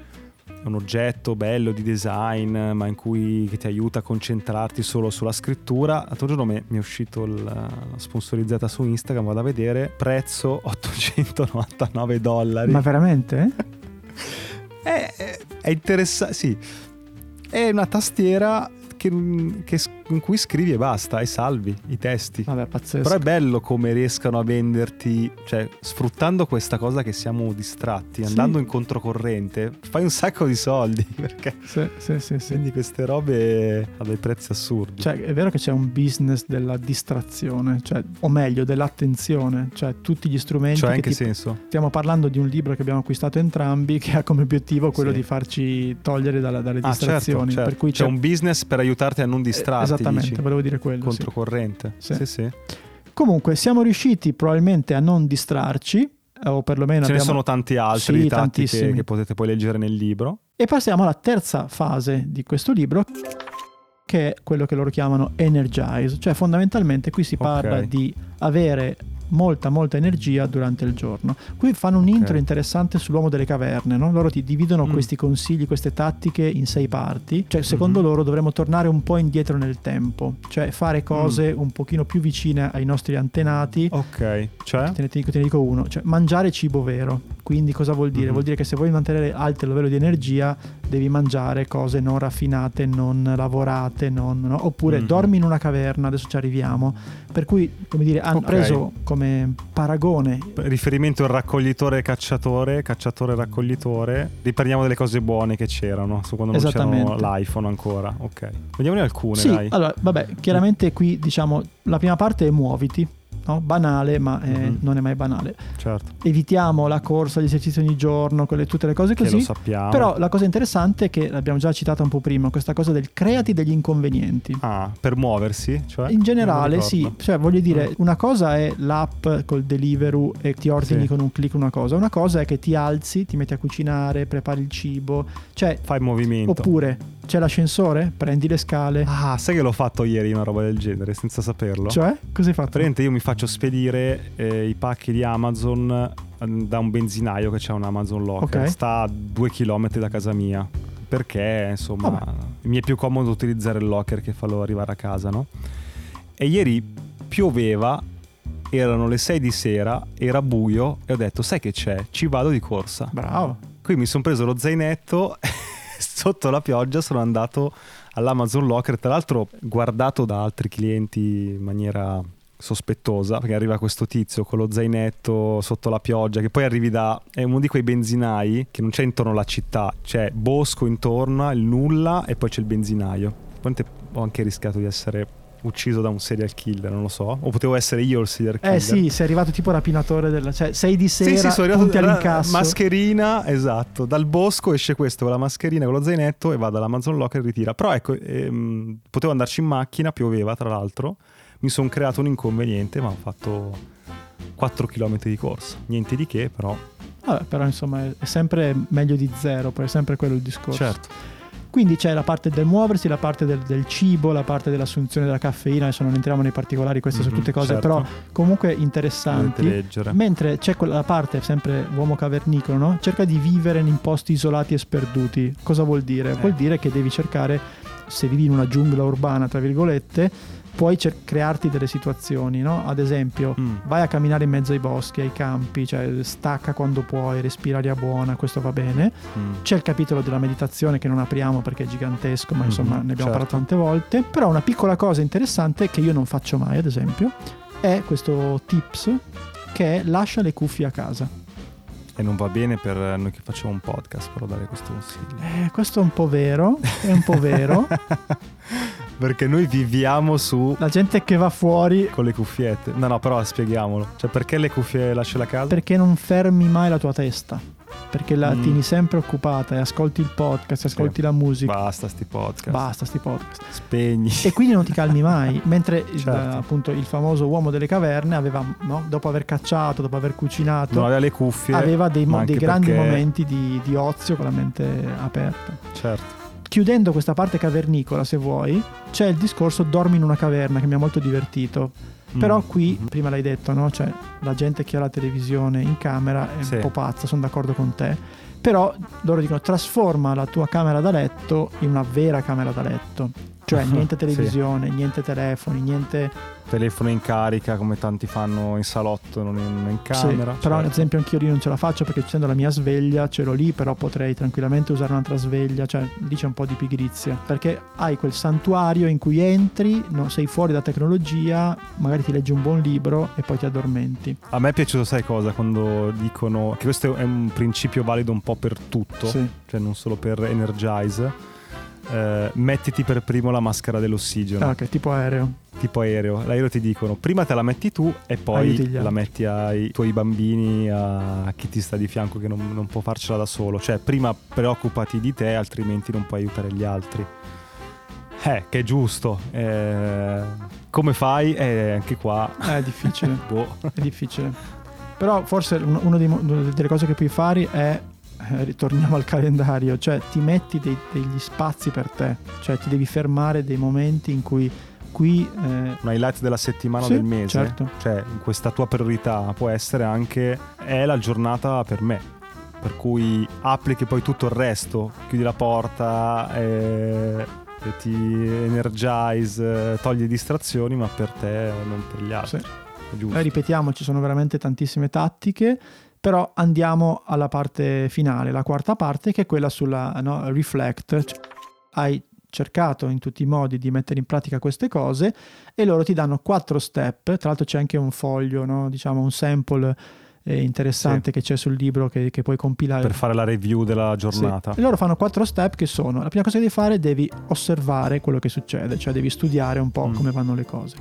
un oggetto bello di design, ma in cui che ti aiuta a concentrarti solo sulla scrittura. L'altro giorno mi è uscito la sponsorizzata su Instagram, vado a vedere, prezzo 899 dollari. Ma veramente? È, è- è interessante, sì. È una tastiera che, che in cui scrivi e basta e salvi i testi. Vabbè, pazzesco. Però è bello come riescano a venderti, cioè sfruttando questa cosa che siamo distratti, Sì. andando in controcorrente, fai un sacco di soldi perché Sì, sì, sì, sì. vendi queste robe a dei prezzi assurdi. Cioè, è vero che c'è un business della distrazione, cioè, o meglio, dell'attenzione, cioè tutti gli strumenti Cioè, che in che ti- senso? Stiamo parlando di un libro che abbiamo acquistato entrambi che ha come obiettivo quello Sì. di farci togliere dalla- dalle Ah, certo, distrazioni. certo. Per cui c'è un business per aiutarti a non distrarti, Esattamente, dici? volevo dire quello. Controcorrente. Sì. Sì, sì. Comunque, siamo riusciti probabilmente a non distrarci, o perlomeno Ce ne abbiamo... sono tanti altri Sì, tattiche tantissimi. che potete poi leggere nel libro. E passiamo alla terza fase di questo libro, che è quello che loro chiamano energize, cioè fondamentalmente qui si parla Ok. di avere molta molta energia durante il giorno. Qui fanno un intro interessante sull'uomo delle caverne, no? loro ti dividono Mm. questi consigli, queste tattiche in sei parti, cioè secondo Mhm. loro dovremmo tornare un po' indietro nel tempo, cioè fare cose Mm. un pochino più vicine ai nostri antenati. Ok, cioè? Te ne, dico, te ne dico uno, cioè mangiare cibo vero. Quindi cosa vuol dire? Mhm. Vuol dire che se vuoi mantenere alto il livello di energia devi mangiare cose non raffinate, non lavorate, non- no? oppure Mhm. dormi in una caverna, adesso ci arriviamo. Per cui, come dire, hanno Ok. preso come paragone Riferimento al raccoglitore cacciatore, cacciatore raccoglitore. Riprendiamo delle cose buone che c'erano, su quando non c'era l'iPhone ancora. Ok. Vediamone alcune, Sì, dai. allora, vabbè, chiaramente qui diciamo la prima parte è muoviti. No? banale, ma eh, Mhm. non è mai banale. Certo. Evitiamo la corsa, gli esercizi ogni giorno, quelle, tutte le cose Che lo così. sappiamo. Però la cosa interessante è che l'abbiamo già citata un po' prima, questa cosa del creati degli inconvenienti. Ah, per muoversi? Cioè? In generale, sì, cioè voglio dire, una cosa è l'app col Deliveroo e ti ordini Sì. con un click una cosa, una cosa è che ti alzi, ti metti a cucinare, prepari il cibo, cioè Fai movimento. oppure c'è l'ascensore, prendi le scale, Ah, sai che l'ho fatto ieri una roba del genere senza saperlo? cioè cosa hai fatto? Praticamente io mi faccio spedire eh, i pacchi di Amazon eh, da un benzinaio che c'è un Amazon Locker. Ok. Sta a due chilometri da casa mia. Perché insomma Vabbè. mi è più comodo utilizzare il locker che farlo arrivare a casa, no? E ieri pioveva, erano le 6 di sera, era buio e ho detto sai che c'è? Ci vado di corsa. Bravo. Qui mi sono preso lo zainetto, sotto la pioggia sono andato all'Amazon Locker, tra l'altro guardato da altri clienti in maniera sospettosa, perché arriva questo tizio con lo zainetto sotto la pioggia, che poi arrivi da... è uno di quei benzinai che non c'è intorno alla città, c'è bosco intorno, il nulla e poi c'è il benzinaio. Quante ho anche rischiato di essere ucciso da un serial killer, non lo so, o potevo essere io il serial killer. Eh sì, sei arrivato tipo rapinatore della... cioè sei di sera, Sì, sì, sono arrivato all'incasso. mascherina, esatto, dal bosco esce questo con la mascherina, con lo zainetto e va dall'Amazon Locker e ritira. Però ecco, ehm, potevo andarci in macchina, pioveva tra l'altro, mi sono creato un inconveniente, ma ho fatto 4 km di corsa, niente di che, però Vabbè, però insomma è- è sempre meglio di zero, poi è sempre quello il discorso. certo. Quindi c'è la parte del muoversi, la parte del, del cibo, la parte dell'assunzione della caffeina, adesso non entriamo nei particolari, queste sono Mhm, tutte cose certo. però comunque interessanti. Mentre c'è quella parte, sempre uomo cavernicolo, no? cerca di vivere in posti isolati e sperduti. Cosa vuol dire? Vuol Eh. dire che devi cercare, se vivi in una giungla urbana, tra virgolette, puoi cer- crearti delle situazioni, no? Ad esempio, Mm. vai a camminare in mezzo ai boschi, ai campi, cioè stacca quando puoi, respira aria buona, questo va bene. Mm. C'è il capitolo della meditazione che non apriamo perché è gigantesco, ma Mhm, insomma ne abbiamo certo. parlato tante volte. Però una piccola cosa interessante che io non faccio mai, ad esempio, è questo tips che è lascia le cuffie a casa. E non va bene per noi che facciamo un podcast, però dare questo consiglio. Eh, questo è un po' vero, è un po' vero. Perché noi viviamo su La gente che va fuori con le cuffiette. No, no, però spieghiamolo. Cioè, perché le cuffie lasci la casa? perché non fermi mai la tua testa. Perché la Mm. tieni sempre occupata e ascolti il podcast, ascolti Sì. la musica. Basta sti podcast. Basta sti podcast. Spegni. E quindi non ti calmi mai. Mentre il- Certo. appunto il famoso uomo delle caverne aveva, no, dopo aver cacciato, dopo aver cucinato, Non aveva le cuffie. aveva dei, mo- dei grandi perché- momenti di, di ozio con la mente aperta. Certo. Chiudendo questa parte cavernicola, se vuoi, c'è il discorso dormi in una caverna che mi ha molto divertito. Però Mm. qui, Mhm. prima l'hai detto, no? Cioè, la gente che ha la televisione in camera è Sì. un po' pazza, sono d'accordo con te. Però loro dicono trasforma la tua camera da letto in una vera camera da letto. Cioè niente Sì. televisione, niente telefoni, niente... Telefono in carica come tanti fanno in salotto, non in, in Sì, camera. però ad certo. esempio anch'io lì non ce la faccio perché essendo la mia sveglia ce l'ho lì, però potrei tranquillamente usare un'altra sveglia, cioè lì c'è un po' di pigrizia, perché hai quel santuario in cui entri, no, sei fuori da tecnologia, magari ti leggi un buon libro e poi ti addormenti. A me è piaciuto, sai cosa? Quando dicono che questo è un principio valido un po' per tutto, Sì. cioè non solo per Energize. eh, mettiti per primo la maschera dell'ossigeno, Ah, ok, tipo aereo. Tipo aereo. L'aereo ti dicono prima te la metti tu e poi la metti ai tuoi bambini, a chi ti sta di fianco che non, non può farcela da solo. Cioè prima preoccupati di te, altrimenti non puoi aiutare gli altri. Eh, che è giusto. Eh, come fai? Eh, anche qua. Eh, È difficile, Boh. è difficile. Però forse un- una delle cose che puoi fare è, eh, ritorniamo al calendario, cioè ti metti dei- degli spazi per te, cioè ti devi fermare dei momenti in cui qui... eh, un highlight della settimana Sì, del mese, certo. cioè questa tua priorità può essere anche è la giornata per me. Per cui applichi poi tutto il resto, chiudi la porta, eh, ti energize, eh, togli distrazioni, ma per te non per gli altri. Sì. Eh, ripetiamo, ci sono veramente tantissime tattiche, però andiamo alla parte finale, la quarta parte, che è quella sulla no, reflect. Hai cercato in tutti i modi di mettere in pratica queste cose e loro ti danno quattro step. Tra l'altro c'è anche un foglio, no? diciamo un sample eh, interessante che c'è sul libro che, che puoi compilare. per fare la review della giornata. Sì. E loro fanno quattro step che sono: la prima cosa che devi fare, devi osservare quello che succede, cioè devi studiare un po' Mm. come vanno le cose.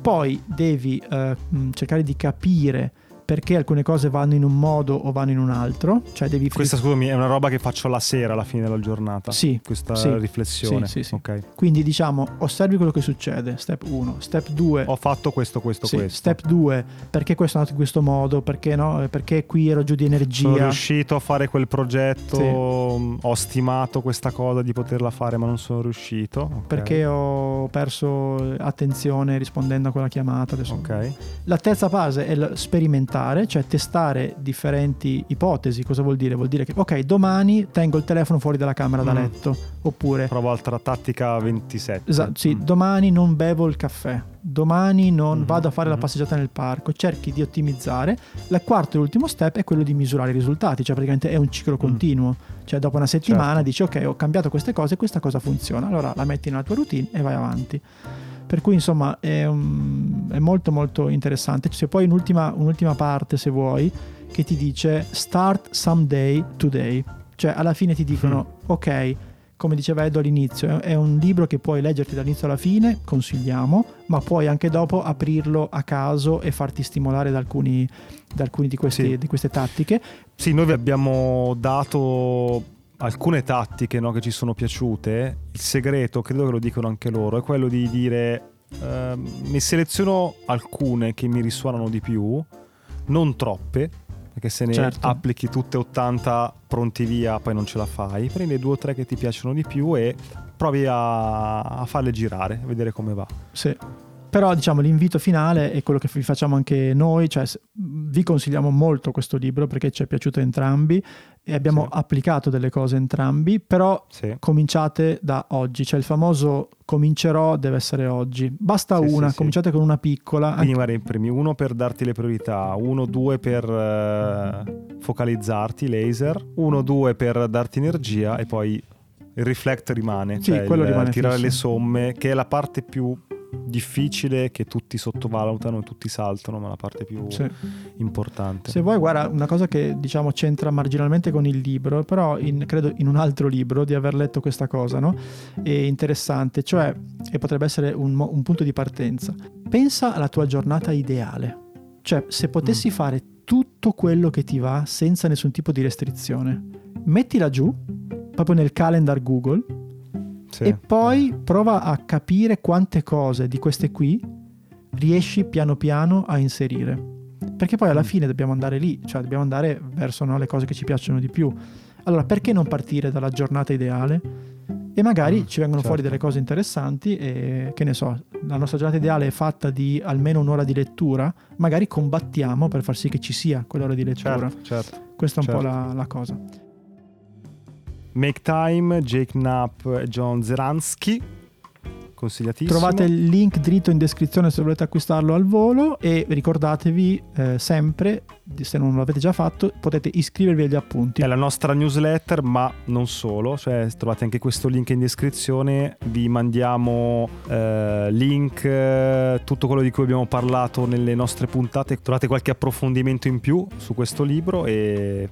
poi devi eh, cercare di capire perché alcune cose vanno in un modo o vanno in un altro. Cioè devi Questa, scusami, è una roba che faccio la sera alla fine della giornata. Sì. Questa sì, riflessione. Sì, sì, sì. Okay. Quindi diciamo, osservi quello che succede, step 1. Step 2. Ho fatto questo, questo, questo. Step 2. Perché questo è andato in questo modo? Perché no? Perché qui ero giù di energia? Sono riuscito a fare quel progetto, ho stimato questa cosa di poterla fare ma non sono riuscito. Okay. Perché ho perso attenzione rispondendo a quella chiamata. Adesso. Ok. La terza fase è sperimentare, cioè testare differenti ipotesi. Cosa vuol dire? Vuol dire che, ok, domani tengo il telefono fuori dalla camera da mm. letto. Oppure... Provo altra tattica 27. Esatto, sì, mm. domani non bevo il caffè. Domani non mm vado a fare mm la mm-hmm. passeggiata nel parco. Cerchi di ottimizzare. Il quarto e ultimo step è quello di misurare i risultati. Cioè praticamente è un ciclo mm. continuo. Cioè dopo una settimana certo. dici, ok, ho cambiato queste cose, questa cosa funziona. Allora la metti nella tua routine e vai avanti. Per cui insomma è, un, è molto molto interessante. C'è poi un'ultima, un'ultima parte, se vuoi, che ti dice start someday today. Cioè alla fine ti dicono, mm. ok, come diceva Edo all'inizio, è un libro che puoi leggerti dall'inizio alla fine, consigliamo, ma puoi anche dopo aprirlo a caso e farti stimolare da alcuni, da alcuni di, questi, sì. di queste tattiche. Sì, noi vi abbiamo dato alcune tattiche no, che ci sono piaciute, il segreto, credo che lo dicono anche loro, è quello di dire uh, ne seleziono alcune che mi risuonano di più, non troppe, perché se ne certo. applichi tutte 80 pronti via poi non ce la fai, prendi due o tre che ti piacciono di più e provi a, a farle girare, a vedere come va. Sì. Però diciamo l'invito finale è quello che vi facciamo anche noi, cioè vi consigliamo molto questo libro perché ci è piaciuto entrambi e abbiamo sì. applicato delle cose entrambi, però sì. cominciate da oggi, cioè il famoso comincerò deve essere oggi. Basta sì, una, cominciate con una piccola. Quindi magari i primi uno per darti le priorità, uno due per uh, focalizzarti, laser, uno due per darti energia e poi il reflect rimane, sì, cioè quello il, rimane tirare fisso. le somme, che è la parte più difficile che tutti sottovalutano e tutti saltano, ma la parte più sì. importante. Se vuoi, guarda, una cosa che diciamo c'entra marginalmente con il libro, però in, credo in un altro libro di aver letto questa cosa, no? È interessante, cioè, e potrebbe essere un, un punto di partenza. Pensa alla tua giornata ideale, cioè se potessi mm. fare tutto quello che ti va senza nessun tipo di restrizione, mettila giù, proprio nel calendar Google sì. e poi prova a capire quante cose di queste qui riesci piano piano a inserire. Perché poi alla fine dobbiamo andare lì, cioè dobbiamo andare verso no, le cose che ci piacciono di più. Allora, perché non partire dalla giornata ideale? E magari mm, ci vengono certo. fuori delle cose interessanti e che ne so, la nostra giornata ideale è fatta di almeno un'ora di lettura, magari combattiamo per far sì che ci sia quell'ora di lettura. Certo, certo, Questa è un certo. po' la, la cosa. Make Time, Jake Knapp e John Zeransky. Consigliatissimo. Trovate il link dritto in descrizione se volete acquistarlo al volo e ricordatevi eh, sempre, se non l'avete già fatto, potete iscrivervi agli appunti. È la nostra newsletter, ma non solo, cioè trovate anche questo link in descrizione, vi mandiamo eh, link, eh, tutto quello di cui abbiamo parlato nelle nostre puntate, trovate qualche approfondimento in più su questo libro e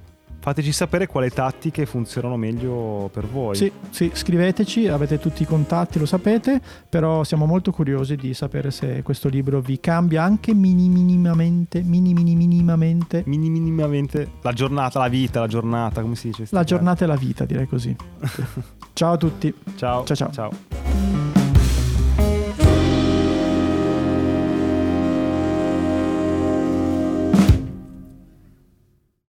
fateci sapere quali tattiche funzionano meglio per voi. Sì, sì, scriveteci, avete tutti i contatti, lo sapete, però siamo molto curiosi di sapere se questo libro vi cambia anche minimamente, minimamente, minimamente la giornata, la vita, la giornata, come si dice? La giornata e la vita, direi così. ciao a tutti. Ciao. Ciao ciao. ciao.